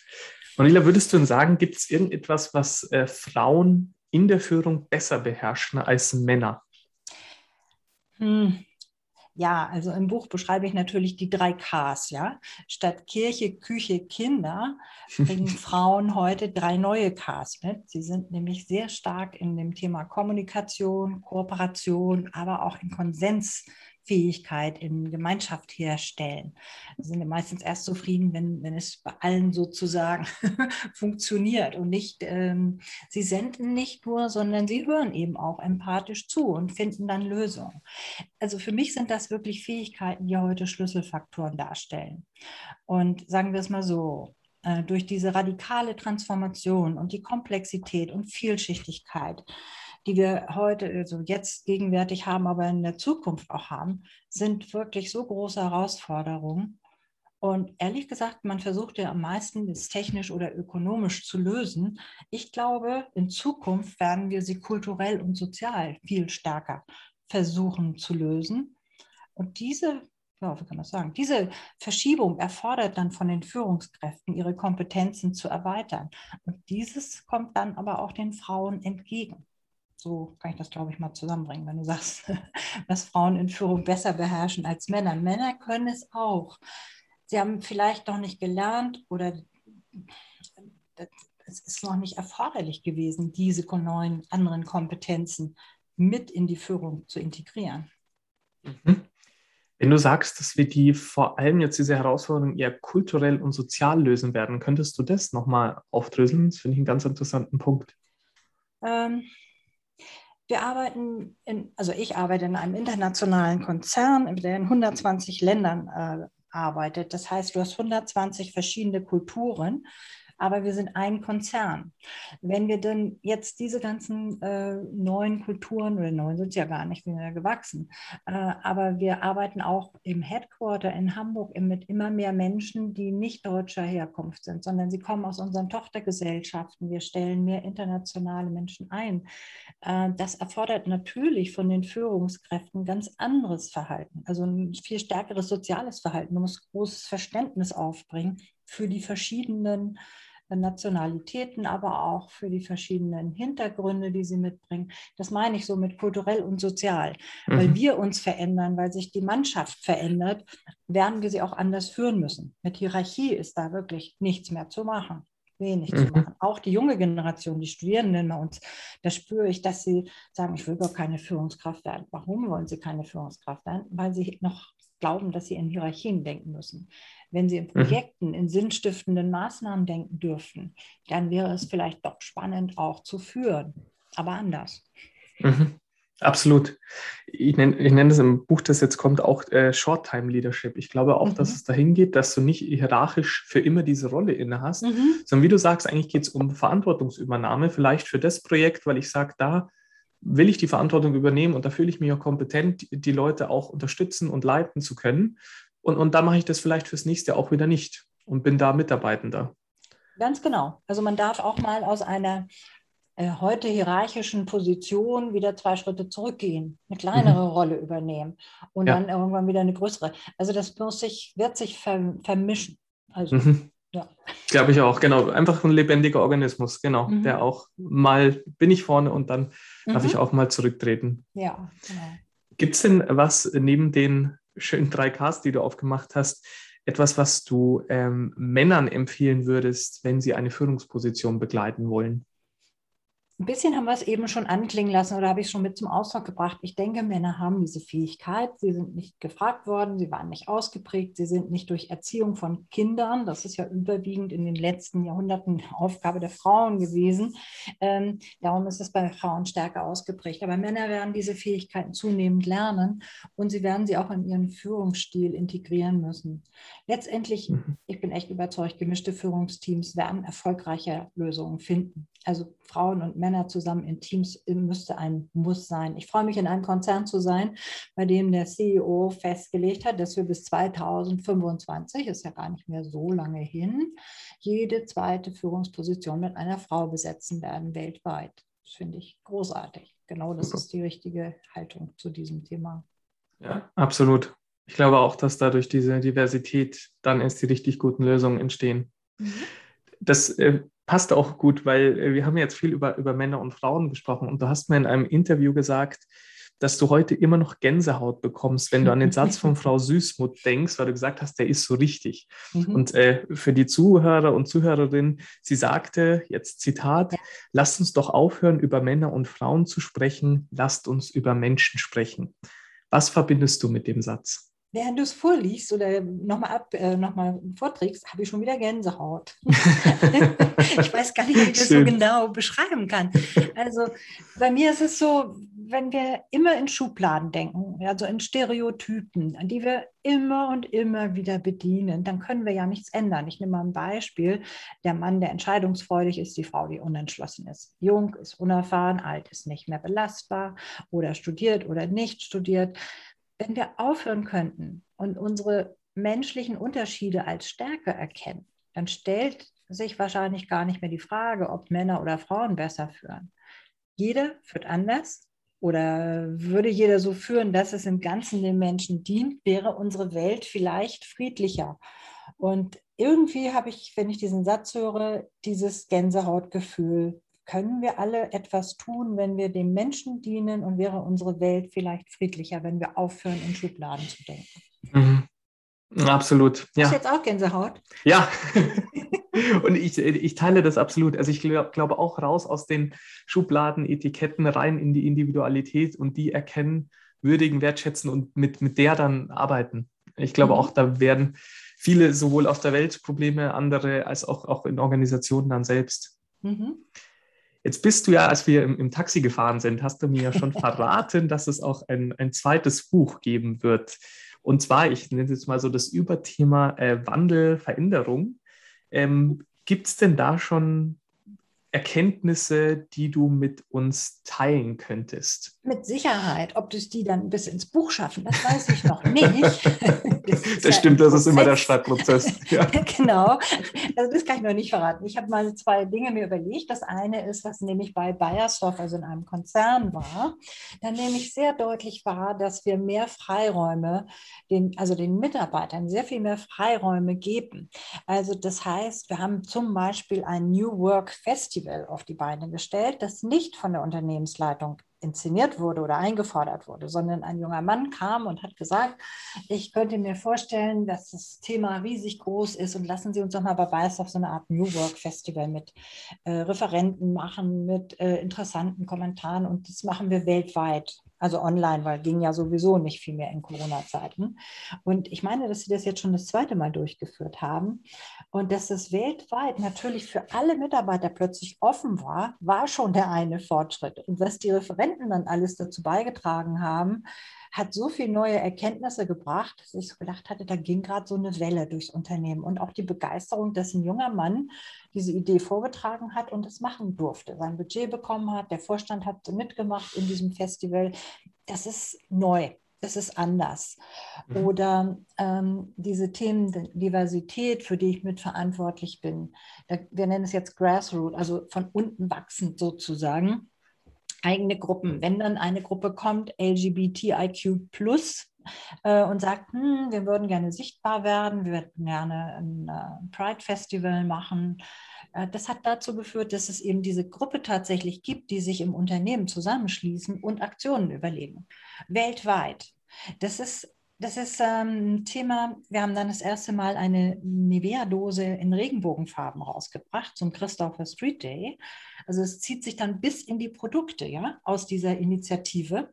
Manila, würdest du denn sagen, gibt es irgendetwas, was äh, Frauen in der Führung besser beherrschen als Männer? Hm. Ja, also im Buch beschreibe ich natürlich die drei Ks, ja. Statt Kirche, Küche, Kinder bringen Frauen heute drei neue Ks mit. Sie sind nämlich sehr stark in dem Thema Kommunikation, Kooperation, aber auch in Konsens Fähigkeit in Gemeinschaft herstellen. Sie sind meistens erst zufrieden, wenn, wenn es bei allen sozusagen funktioniert und nicht, ähm, sie senden nicht nur, sondern sie hören eben auch empathisch zu und finden dann Lösungen. Also für mich sind das wirklich Fähigkeiten, die heute Schlüsselfaktoren darstellen. Und sagen wir es mal so, äh, durch diese radikale Transformation und die Komplexität und Vielschichtigkeit die wir heute, also jetzt gegenwärtig haben, aber in der Zukunft auch haben, sind wirklich so große Herausforderungen. Und ehrlich gesagt, man versucht ja am meisten, das technisch oder ökonomisch zu lösen. Ich glaube, in Zukunft werden wir sie kulturell und sozial viel stärker versuchen zu lösen. Und diese, ja, wie kann man sagen, diese Verschiebung erfordert dann von den Führungskräften, ihre Kompetenzen zu erweitern. Und dieses kommt dann aber auch den Frauen entgegen. So kann ich das, glaube ich, mal zusammenbringen, wenn du sagst, dass Frauen in Führung besser beherrschen als Männer. Männer können es auch. Sie haben vielleicht noch nicht gelernt oder es ist noch nicht erforderlich gewesen, diese neuen anderen Kompetenzen mit in die Führung zu integrieren. Mhm. Wenn du sagst, dass wir die vor allem jetzt diese Herausforderungen eher kulturell und sozial lösen werden, könntest du das nochmal aufdröseln? Das finde ich einen ganz interessanten Punkt. Ähm, wir arbeiten, in, also ich arbeite in einem internationalen Konzern, der in 120 Ländern äh, arbeitet. Das heißt, du hast 120 verschiedene Kulturen aber wir sind ein Konzern. Wenn wir denn jetzt diese ganzen äh, neuen Kulturen, oder neuen sind es ja gar nicht, wir sind ja gewachsen, äh, aber wir arbeiten auch im Headquarter in Hamburg mit immer mehr Menschen, die nicht deutscher Herkunft sind, sondern sie kommen aus unseren Tochtergesellschaften. Wir stellen mehr internationale Menschen ein. Äh, das erfordert natürlich von den Führungskräften ganz anderes Verhalten, also ein viel stärkeres soziales Verhalten. Man muss großes Verständnis aufbringen für die verschiedenen Nationalitäten, aber auch für die verschiedenen Hintergründe, die sie mitbringen. Das meine ich so mit kulturell und sozial. Mhm. Weil wir uns verändern, weil sich die Mannschaft verändert, werden wir sie auch anders führen müssen. Mit Hierarchie ist da wirklich nichts mehr zu machen wenig mhm. zu machen. Auch die junge Generation, die Studierenden bei uns, da spüre ich, dass sie sagen, ich will gar keine Führungskraft werden. Warum wollen sie keine Führungskraft werden? Weil sie noch glauben, dass sie in Hierarchien denken müssen. Wenn Sie in mhm. Projekten, in sinnstiftenden Maßnahmen denken dürften, dann wäre es vielleicht doch spannend auch zu führen, aber anders. Mhm. Absolut. Ich nenne, ich nenne das im Buch, das jetzt kommt, auch äh, Short-Time-Leadership. Ich glaube auch, mhm. dass es dahin geht, dass du nicht hierarchisch für immer diese Rolle inne hast, mhm. sondern wie du sagst, eigentlich geht es um Verantwortungsübernahme, vielleicht für das Projekt, weil ich sage, da will ich die Verantwortung übernehmen und da fühle ich mich auch kompetent, die Leute auch unterstützen und leiten zu können. Und, und dann mache ich das vielleicht fürs nächste auch wieder nicht und bin da Mitarbeitender. Ganz genau. Also man darf auch mal aus einer äh, heute hierarchischen Position wieder zwei Schritte zurückgehen, eine kleinere mhm. Rolle übernehmen und ja. dann irgendwann wieder eine größere. Also das muss sich, wird sich vermischen. Also, mhm. ja. Glaube ich auch, genau. Einfach ein lebendiger Organismus, genau. Mhm. Der auch mal bin ich vorne und dann darf ich mhm. auch mal zurücktreten. Ja, genau. Gibt es denn was neben den schönen drei Ks, die du aufgemacht hast, etwas, was du ähm, Männern empfehlen würdest, wenn sie eine Führungsposition begleiten wollen? Ein bisschen haben wir es eben schon anklingen lassen oder habe ich es schon mit zum Ausdruck gebracht. Ich denke, Männer haben diese Fähigkeit. Sie sind nicht gefragt worden, sie waren nicht ausgeprägt, sie sind nicht durch Erziehung von Kindern, das ist ja überwiegend in den letzten Jahrhunderten Aufgabe der Frauen gewesen. Ähm, darum ist es bei Frauen stärker ausgeprägt. Aber Männer werden diese Fähigkeiten zunehmend lernen und sie werden sie auch in ihren Führungsstil integrieren müssen. Letztendlich, mhm. ich bin echt überzeugt, gemischte Führungsteams werden erfolgreiche Lösungen finden. Also Frauen und Männer zusammen in Teams müsste ein Muss sein. Ich freue mich, in einem Konzern zu sein, bei dem der CEO festgelegt hat, dass wir bis 2025, ist ja gar nicht mehr so lange hin, jede zweite Führungsposition mit einer Frau besetzen werden weltweit. Das finde ich großartig. Genau das ist die richtige Haltung zu diesem Thema. Ja, absolut. Ich glaube auch, dass dadurch diese Diversität dann erst die richtig guten Lösungen entstehen. Mhm. Das äh, passt auch gut, weil äh, wir haben jetzt viel über, über Männer und Frauen gesprochen und du hast mir in einem Interview gesagt, dass du heute immer noch Gänsehaut bekommst, wenn du an den Satz von Frau Süßmuth denkst, weil du gesagt hast, der ist so richtig. Mhm. Und äh, für die Zuhörer und Zuhörerinnen, sie sagte, jetzt Zitat, ja. lasst uns doch aufhören, über Männer und Frauen zu sprechen, lasst uns über Menschen sprechen. Was verbindest du mit dem Satz? Während du es vorliest oder nochmal äh, noch vorträgst, habe ich schon wieder Gänsehaut. ich weiß gar nicht, wie ich das so genau beschreiben kann. Also bei mir ist es so, wenn wir immer in Schubladen denken, also in Stereotypen, an die wir immer und immer wieder bedienen, dann können wir ja nichts ändern. Ich nehme mal ein Beispiel. Der Mann, der entscheidungsfreudig ist, die Frau, die unentschlossen ist. Jung ist unerfahren, alt ist nicht mehr belastbar oder studiert oder nicht studiert wenn wir aufhören könnten und unsere menschlichen Unterschiede als Stärke erkennen, dann stellt sich wahrscheinlich gar nicht mehr die Frage, ob Männer oder Frauen besser führen. Jeder führt anders oder würde jeder so führen, dass es im Ganzen den Menschen dient, wäre unsere Welt vielleicht friedlicher. Und irgendwie habe ich, wenn ich diesen Satz höre, dieses Gänsehautgefühl, können wir alle etwas tun, wenn wir dem Menschen dienen und wäre unsere Welt vielleicht friedlicher, wenn wir aufhören, in Schubladen zu denken. Mhm. Absolut. Ja. Hast du jetzt auch Gänsehaut? Ja. und ich, ich teile das absolut. Also ich glaube glaub auch raus aus den Schubladen, Etiketten rein in die Individualität und die erkennen, würdigen, wertschätzen und mit, mit der dann arbeiten. Ich glaube mhm. auch, da werden viele sowohl auf der Welt Probleme, andere als auch, auch in Organisationen dann selbst. Mhm. Jetzt bist du ja, als wir im, im, Taxi gefahren sind, hast du mir ja schon verraten, dass es auch ein, ein zweites Buch geben wird. Und zwar, ich nenne es jetzt mal so das Überthema äh, Wandel, Veränderung. Ähm, Gibt es denn da schon Erkenntnisse, die du mit uns teilen könntest? Mit Sicherheit. Ob du es die dann bis ins Buch schaffen, das weiß ich noch nicht. Das, das ja stimmt, das ist immer der Schreibprozess. Ja. genau. Also das kann ich noch nicht verraten. Ich habe mal zwei Dinge mir überlegt. Das eine ist, was nämlich bei Bayersdorf, also in einem Konzern war. Da nehme ich sehr deutlich wahr, dass wir mehr Freiräume, den, also den Mitarbeitern sehr viel mehr Freiräume geben. Also das heißt, wir haben zum Beispiel ein New Work Festival auf die Beine gestellt, das nicht von der Unternehmensleitung inszeniert wurde oder eingefordert wurde, sondern ein junger Mann kam und hat gesagt, ich könnte mir vorstellen, dass das Thema riesig groß ist und lassen Sie uns doch mal bei Weiß auf so eine Art New Work Festival mit äh, Referenten machen, mit äh, interessanten Kommentaren und das machen wir weltweit. Also online, weil ging ja sowieso nicht viel mehr in Corona-Zeiten. Und ich meine, dass sie das jetzt schon das zweite Mal durchgeführt haben. Und dass es weltweit natürlich für alle Mitarbeiter plötzlich offen war, war schon der eine Fortschritt. Und was die Referenten dann alles dazu beigetragen haben, hat so viele neue Erkenntnisse gebracht, dass ich so gedacht hatte, da ging gerade so eine Welle durchs Unternehmen. Und auch die Begeisterung, dass ein junger Mann diese Idee vorgetragen hat und es machen durfte, sein Budget bekommen hat, der Vorstand hat mitgemacht in diesem Festival. Das ist neu. Das ist anders. Mhm. Oder ähm, diese Themen Diversität, für die ich mitverantwortlich bin. Wir nennen es jetzt Grassroot, also von unten wachsend sozusagen eigene Gruppen. Wenn dann eine Gruppe kommt, LGBTIQ äh, und sagt, hm, wir würden gerne sichtbar werden, wir würden gerne ein äh, Pride-Festival machen. Äh, das hat dazu geführt, dass es eben diese Gruppe tatsächlich gibt, die sich im Unternehmen zusammenschließen und Aktionen überlegen. Weltweit. Das ist das ist ähm, ein Thema, wir haben dann das erste Mal eine Nivea-Dose in Regenbogenfarben rausgebracht zum Christopher Street Day. Also es zieht sich dann bis in die Produkte ja, aus dieser Initiative.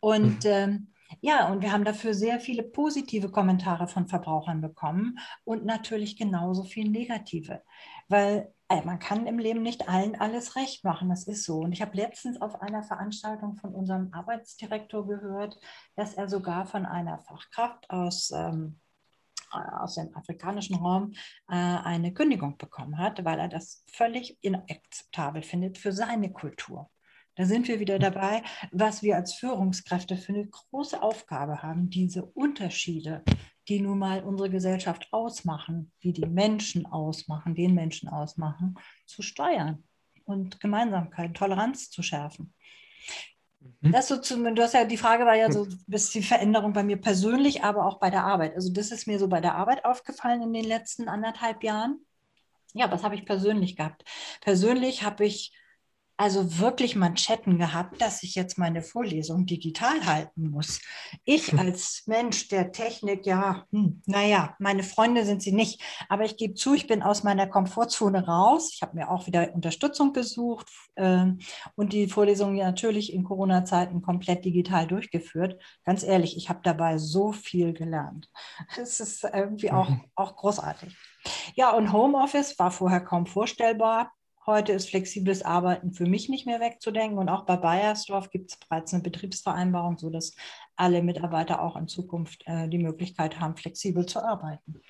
Und mhm. ähm, ja, und wir haben dafür sehr viele positive Kommentare von Verbrauchern bekommen und natürlich genauso viel negative, weil man kann im Leben nicht allen alles recht machen, das ist so. Und ich habe letztens auf einer Veranstaltung von unserem Arbeitsdirektor gehört, dass er sogar von einer Fachkraft aus, ähm, aus dem afrikanischen Raum äh, eine Kündigung bekommen hat, weil er das völlig inakzeptabel findet für seine Kultur. Da sind wir wieder dabei, was wir als Führungskräfte für eine große Aufgabe haben, diese Unterschiede die nun mal unsere Gesellschaft ausmachen, die die Menschen ausmachen, den Menschen ausmachen, zu steuern und Gemeinsamkeit, Toleranz zu schärfen. Mhm. Das so zum, du hast ja, die Frage war ja so, bis die Veränderung bei mir persönlich, aber auch bei der Arbeit. Also das ist mir so bei der Arbeit aufgefallen in den letzten anderthalb Jahren. Ja, was habe ich persönlich gehabt? Persönlich habe ich also wirklich Manschetten gehabt, dass ich jetzt meine Vorlesung digital halten muss. Ich hm. als Mensch der Technik, ja, hm, naja, meine Freunde sind sie nicht, aber ich gebe zu, ich bin aus meiner Komfortzone raus. Ich habe mir auch wieder Unterstützung gesucht äh, und die Vorlesung natürlich in Corona-Zeiten komplett digital durchgeführt. Ganz ehrlich, ich habe dabei so viel gelernt. Es ist irgendwie auch, mhm. auch großartig. Ja, und Homeoffice war vorher kaum vorstellbar. Heute ist flexibles Arbeiten für mich nicht mehr wegzudenken. Und auch bei Bayersdorf gibt es bereits eine Betriebsvereinbarung, sodass alle Mitarbeiter auch in Zukunft äh, die Möglichkeit haben, flexibel zu arbeiten.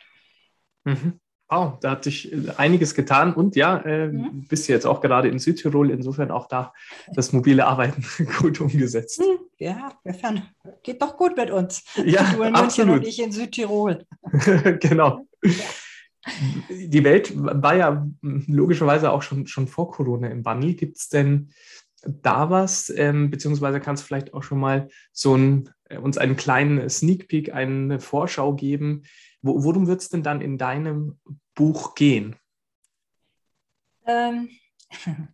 Mhm. Wow, da hat sich äh, einiges getan und ja, äh, mhm. bist jetzt auch gerade in Südtirol, insofern auch da das mobile Arbeiten gut umgesetzt. Mhm. Ja, insofern geht doch gut mit uns. Ja, du in München und ich in Südtirol. genau. Ja die Welt war ja logischerweise auch schon, schon vor Corona im Wandel. Gibt es denn da was, ähm, beziehungsweise kannst du vielleicht auch schon mal so ein, äh, uns einen kleinen Sneak Peek, eine Vorschau geben? Wo, worum wird es denn dann in deinem Buch gehen? Ähm,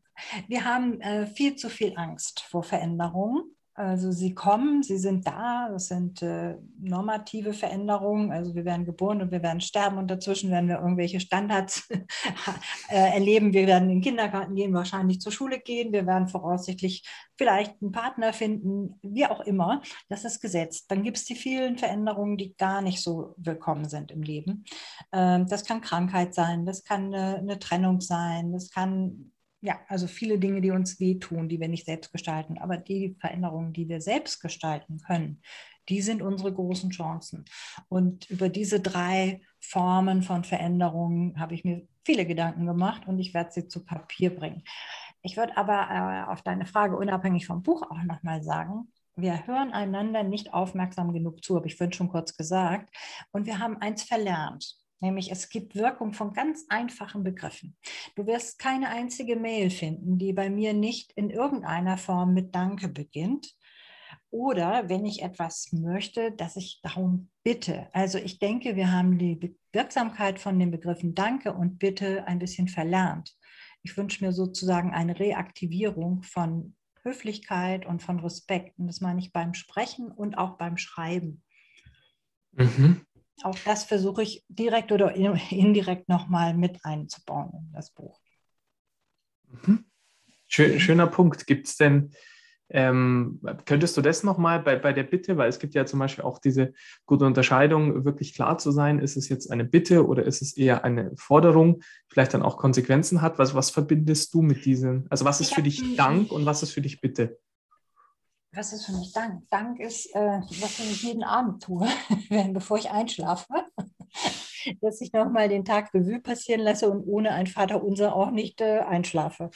wir haben äh, viel zu viel Angst vor Veränderungen. Also sie kommen, sie sind da, das sind äh, normative Veränderungen. Also wir werden geboren und wir werden sterben und dazwischen werden wir irgendwelche Standards äh, erleben. Wir werden in den Kindergarten gehen, wahrscheinlich zur Schule gehen, wir werden voraussichtlich vielleicht einen Partner finden, wie auch immer. Das ist gesetzt. Dann gibt es die vielen Veränderungen, die gar nicht so willkommen sind im Leben. Ähm, das kann Krankheit sein, das kann eine, eine Trennung sein, das kann ja, also viele Dinge, die uns wehtun, die wir nicht selbst gestalten. Aber die Veränderungen, die wir selbst gestalten können, die sind unsere großen Chancen. Und über diese drei Formen von Veränderungen habe ich mir viele Gedanken gemacht und ich werde sie zu Papier bringen. Ich würde aber äh, auf deine Frage unabhängig vom Buch auch nochmal sagen, wir hören einander nicht aufmerksam genug zu, habe ich vorhin schon kurz gesagt. Und wir haben eins verlernt. Nämlich es gibt Wirkung von ganz einfachen Begriffen. Du wirst keine einzige Mail finden, die bei mir nicht in irgendeiner Form mit Danke beginnt. Oder wenn ich etwas möchte, dass ich darum bitte. Also ich denke, wir haben die Wirksamkeit von den Begriffen Danke und Bitte ein bisschen verlernt. Ich wünsche mir sozusagen eine Reaktivierung von Höflichkeit und von Respekt. Und das meine ich beim Sprechen und auch beim Schreiben. Mhm auch das versuche ich direkt oder indirekt nochmal mit einzubauen in das Buch. Mhm. Schön, schöner Punkt. Gibt es denn Ähm, könntest du das nochmal bei, bei der Bitte, weil es gibt ja zum Beispiel auch diese gute Unterscheidung, wirklich klar zu sein, ist es jetzt eine Bitte oder ist es eher eine Forderung, vielleicht dann auch Konsequenzen hat? Was, was verbindest du mit diesen? Also was ist für dich Dank und was ist für dich Bitte? Was ist für mich Dank? Dank ist, äh, was ich jeden Abend tue, bevor ich einschlafe dass ich nochmal den Tag Revue passieren lasse und ohne ein Vaterunser auch nicht äh, einschlafe.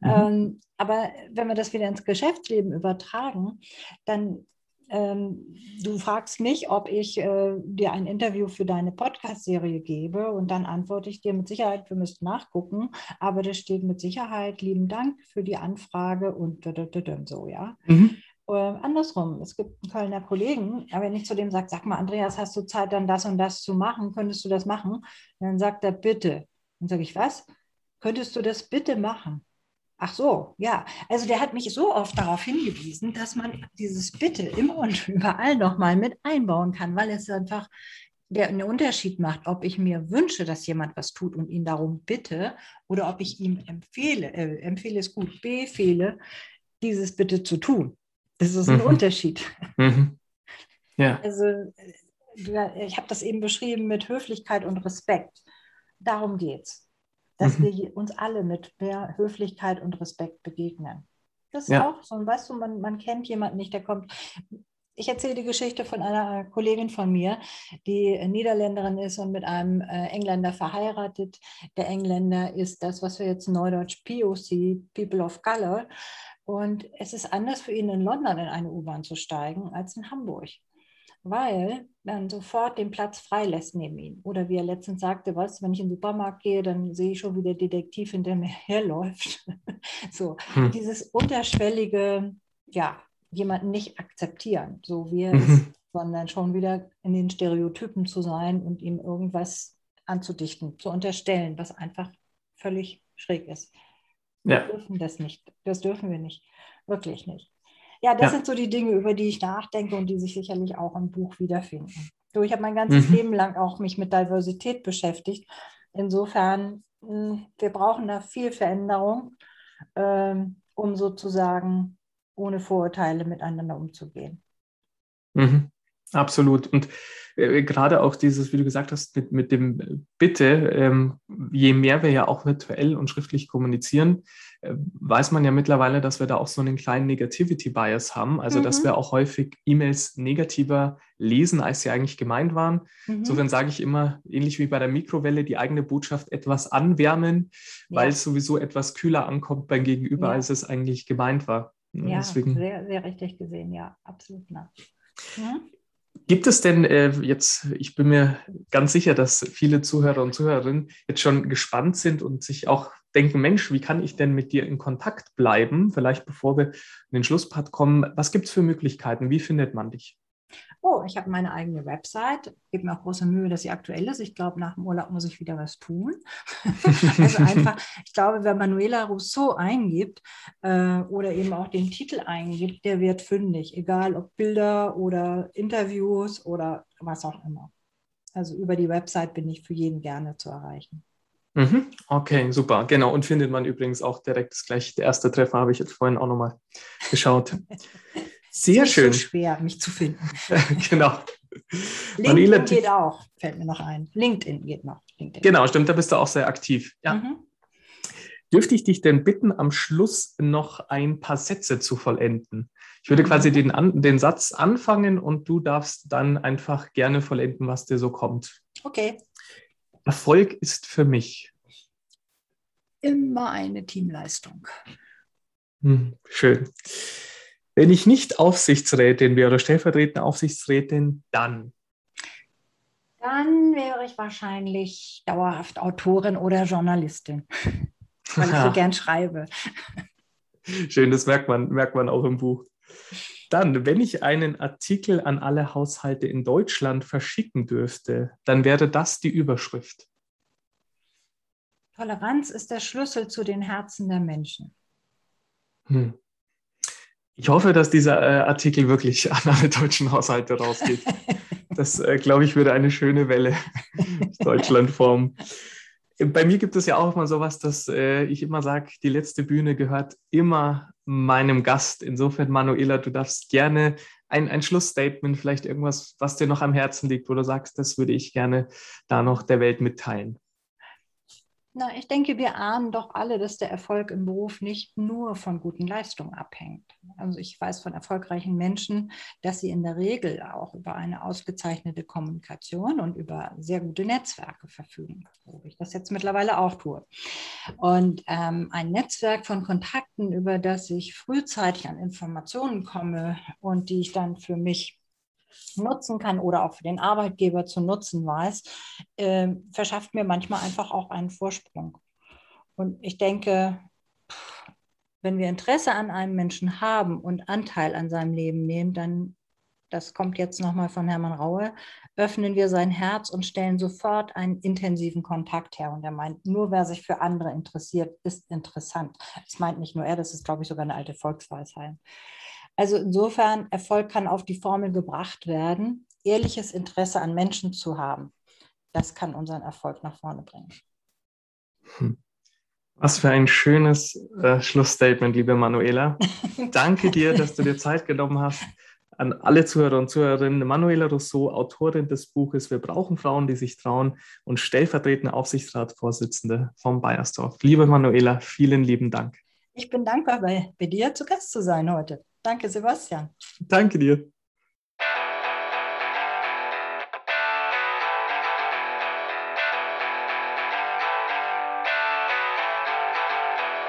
Mhm. Ähm, aber wenn wir das wieder ins Geschäftsleben übertragen, dann ähm, du fragst mich, ob ich äh, dir ein Interview für deine Podcast-Serie gebe und dann antworte ich dir mit Sicherheit, wir müssten nachgucken, aber das steht mit Sicherheit, lieben Dank für die Anfrage und so, ja. Mhm. Äh, andersrum, es gibt einen Kölner Kollegen, aber wenn ich zu dem sage, sag mal, Andreas, hast du Zeit, dann das und das zu machen? Könntest du das machen? Dann sagt er, bitte. Dann sage ich, was? Könntest du das bitte machen? Ach so, ja. Also der hat mich so oft darauf hingewiesen, dass man dieses Bitte immer und überall nochmal mit einbauen kann, weil es einfach der einen Unterschied macht, ob ich mir wünsche, dass jemand was tut und ihn darum bitte oder ob ich ihm empfehle, äh, empfehle es gut, befehle, dieses Bitte zu tun. Das ist ein mhm. Unterschied. Mhm. Ja. Also ich habe das eben beschrieben mit Höflichkeit und Respekt. Darum geht es, dass mhm. wir uns alle mit mehr Höflichkeit und Respekt begegnen. Das ist ja. auch so, weißt du, man, man kennt jemanden nicht, der kommt. Ich erzähle die Geschichte von einer Kollegin von mir, die Niederländerin ist und mit einem äh, Engländer verheiratet. Der Engländer ist das, was wir jetzt neudeutsch POC, People of Color, und es ist anders für ihn in London in eine U-Bahn zu steigen als in Hamburg, weil man sofort den Platz freilässt neben ihm. Oder wie er letztens sagte, was, wenn ich in den Supermarkt gehe, dann sehe ich schon, wie der Detektiv hinter mir herläuft. so, hm. dieses unterschwellige, ja, jemanden nicht akzeptieren, so wie er mhm. ist, sondern schon wieder in den Stereotypen zu sein und ihm irgendwas anzudichten, zu unterstellen, was einfach völlig schräg ist. Wir ja. dürfen das nicht. Das dürfen wir nicht. Wirklich nicht. Ja, das ja. sind so die Dinge, über die ich nachdenke und die sich sicherlich auch im Buch wiederfinden. So, ich habe mein ganzes mhm. Leben lang auch mich mit Diversität beschäftigt. Insofern, hm, wir brauchen da viel Veränderung, ähm, um sozusagen ohne Vorurteile miteinander umzugehen. Mhm. Absolut. Und äh, gerade auch dieses, wie du gesagt hast, mit, mit dem Bitte, ähm, je mehr wir ja auch virtuell und schriftlich kommunizieren, äh, weiß man ja mittlerweile, dass wir da auch so einen kleinen Negativity-Bias haben. Also, mhm. dass wir auch häufig E-Mails negativer lesen, als sie eigentlich gemeint waren. Mhm. Insofern sage ich immer, ähnlich wie bei der Mikrowelle, die eigene Botschaft etwas anwärmen, ja. weil es sowieso etwas kühler ankommt beim Gegenüber, ja. als es eigentlich gemeint war. Ja, Deswegen. Sehr, sehr richtig gesehen, ja, absolut. Ja. Mhm. Gibt es denn äh, jetzt, ich bin mir ganz sicher, dass viele Zuhörer und Zuhörerinnen jetzt schon gespannt sind und sich auch denken, Mensch, wie kann ich denn mit dir in Kontakt bleiben? Vielleicht bevor wir in den Schlusspart kommen, was gibt es für Möglichkeiten? Wie findet man dich? Oh, ich habe meine eigene Website, gebe mir auch große Mühe, dass sie aktuell ist. Ich glaube, nach dem Urlaub muss ich wieder was tun. also einfach, ich glaube, wer Manuela Rousseau eingibt äh, oder eben auch den Titel eingibt, der wird fündig, egal ob Bilder oder Interviews oder was auch immer. Also über die Website bin ich für jeden gerne zu erreichen. Mhm. Okay, super. Genau. Und findet man übrigens auch direkt das gleiche. Der erste Treffer habe ich jetzt vorhin auch nochmal geschaut. Sehr ist schön. So schwer, mich zu finden. genau. LinkedIn Manila, geht auch, fällt mir noch ein. LinkedIn geht noch. LinkedIn. Genau, stimmt, da bist du auch sehr aktiv. Ja. Mhm. Dürfte ich dich denn bitten, am Schluss noch ein paar Sätze zu vollenden? Ich würde mhm. quasi den, den Satz anfangen und du darfst dann einfach gerne vollenden, was dir so kommt. Okay. Erfolg ist für mich. Immer eine Teamleistung. Hm, schön. Wenn ich nicht Aufsichtsrätin wäre oder stellvertretende Aufsichtsrätin, dann? Dann wäre ich wahrscheinlich dauerhaft Autorin oder Journalistin, weil ich so gern schreibe. Schön, das merkt man, merkt man auch im Buch. Dann, wenn ich einen Artikel an alle Haushalte in Deutschland verschicken dürfte, dann wäre das die Überschrift. Toleranz ist der Schlüssel zu den Herzen der Menschen. Hm. Ich hoffe, dass dieser äh, Artikel wirklich an alle deutschen Haushalte rausgeht. Das, äh, glaube ich, würde eine schöne Welle Deutschland formen. Bei mir gibt es ja auch immer sowas, dass äh, ich immer sage, die letzte Bühne gehört immer meinem Gast. Insofern, Manuela, du darfst gerne ein, ein Schlussstatement, vielleicht irgendwas, was dir noch am Herzen liegt, wo du sagst, das würde ich gerne da noch der Welt mitteilen. Na, ich denke, wir ahnen doch alle, dass der Erfolg im Beruf nicht nur von guten Leistungen abhängt. Also ich weiß von erfolgreichen Menschen, dass sie in der Regel auch über eine ausgezeichnete Kommunikation und über sehr gute Netzwerke verfügen, wo ich das jetzt mittlerweile auch tue. Und ähm, ein Netzwerk von Kontakten, über das ich frühzeitig an Informationen komme und die ich dann für mich nutzen kann oder auch für den Arbeitgeber zu nutzen weiß, äh, verschafft mir manchmal einfach auch einen Vorsprung. Und ich denke, wenn wir Interesse an einem Menschen haben und Anteil an seinem Leben nehmen, dann, das kommt jetzt nochmal von Hermann Raue, öffnen wir sein Herz und stellen sofort einen intensiven Kontakt her. Und er meint, nur wer sich für andere interessiert, ist interessant. Das meint nicht nur er, das ist, glaube ich, sogar eine alte Volksweisheit. Also insofern, Erfolg kann auf die Formel gebracht werden, ehrliches Interesse an Menschen zu haben. Das kann unseren Erfolg nach vorne bringen. Hm. Was für ein schönes äh, Schlussstatement, liebe Manuela. Danke dir, dass du dir Zeit genommen hast. An alle Zuhörer und Zuhörerinnen, Manuela Rousseau, Autorin des Buches Wir brauchen Frauen, die sich trauen und stellvertretende Aufsichtsratsvorsitzende vom Bayersdorf. Liebe Manuela, vielen lieben Dank. Ich bin dankbar, bei, bei dir zu Gast zu sein heute. Danke, Sebastian. Danke dir.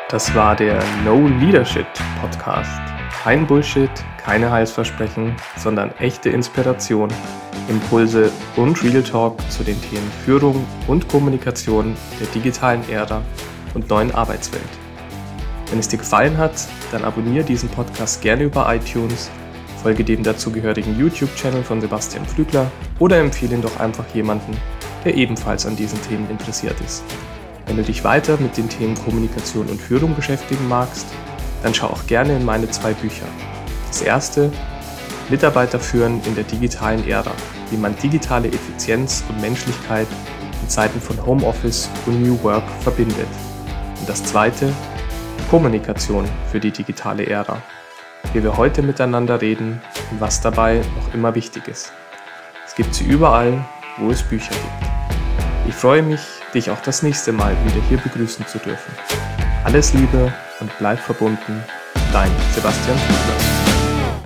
Das war der No Leadership Podcast. Kein Bullshit, keine Heilsversprechen, sondern echte Inspiration, Impulse und Real Talk zu den Themen Führung und Kommunikation der digitalen Ära und neuen Arbeitswelt. Wenn es dir gefallen hat, dann abonniere diesen Podcast gerne über iTunes, folge dem dazugehörigen YouTube-Channel von Sebastian Flügler oder empfehle ihn doch einfach jemanden, der ebenfalls an diesen Themen interessiert ist. Wenn du dich weiter mit den Themen Kommunikation und Führung beschäftigen magst, dann schau auch gerne in meine zwei Bücher. Das erste, Mitarbeiter führen in der digitalen Ära, wie man digitale Effizienz und Menschlichkeit in Zeiten von Homeoffice und New Work verbindet. Und das zweite, Kommunikation für die digitale Ära. Wie wir heute miteinander reden und was dabei noch immer wichtig ist. Es gibt sie überall, wo es Bücher gibt. Ich freue mich, dich auch das nächste Mal wieder hier begrüßen zu dürfen. Alles Liebe und bleib verbunden. Dein Sebastian Fiedler.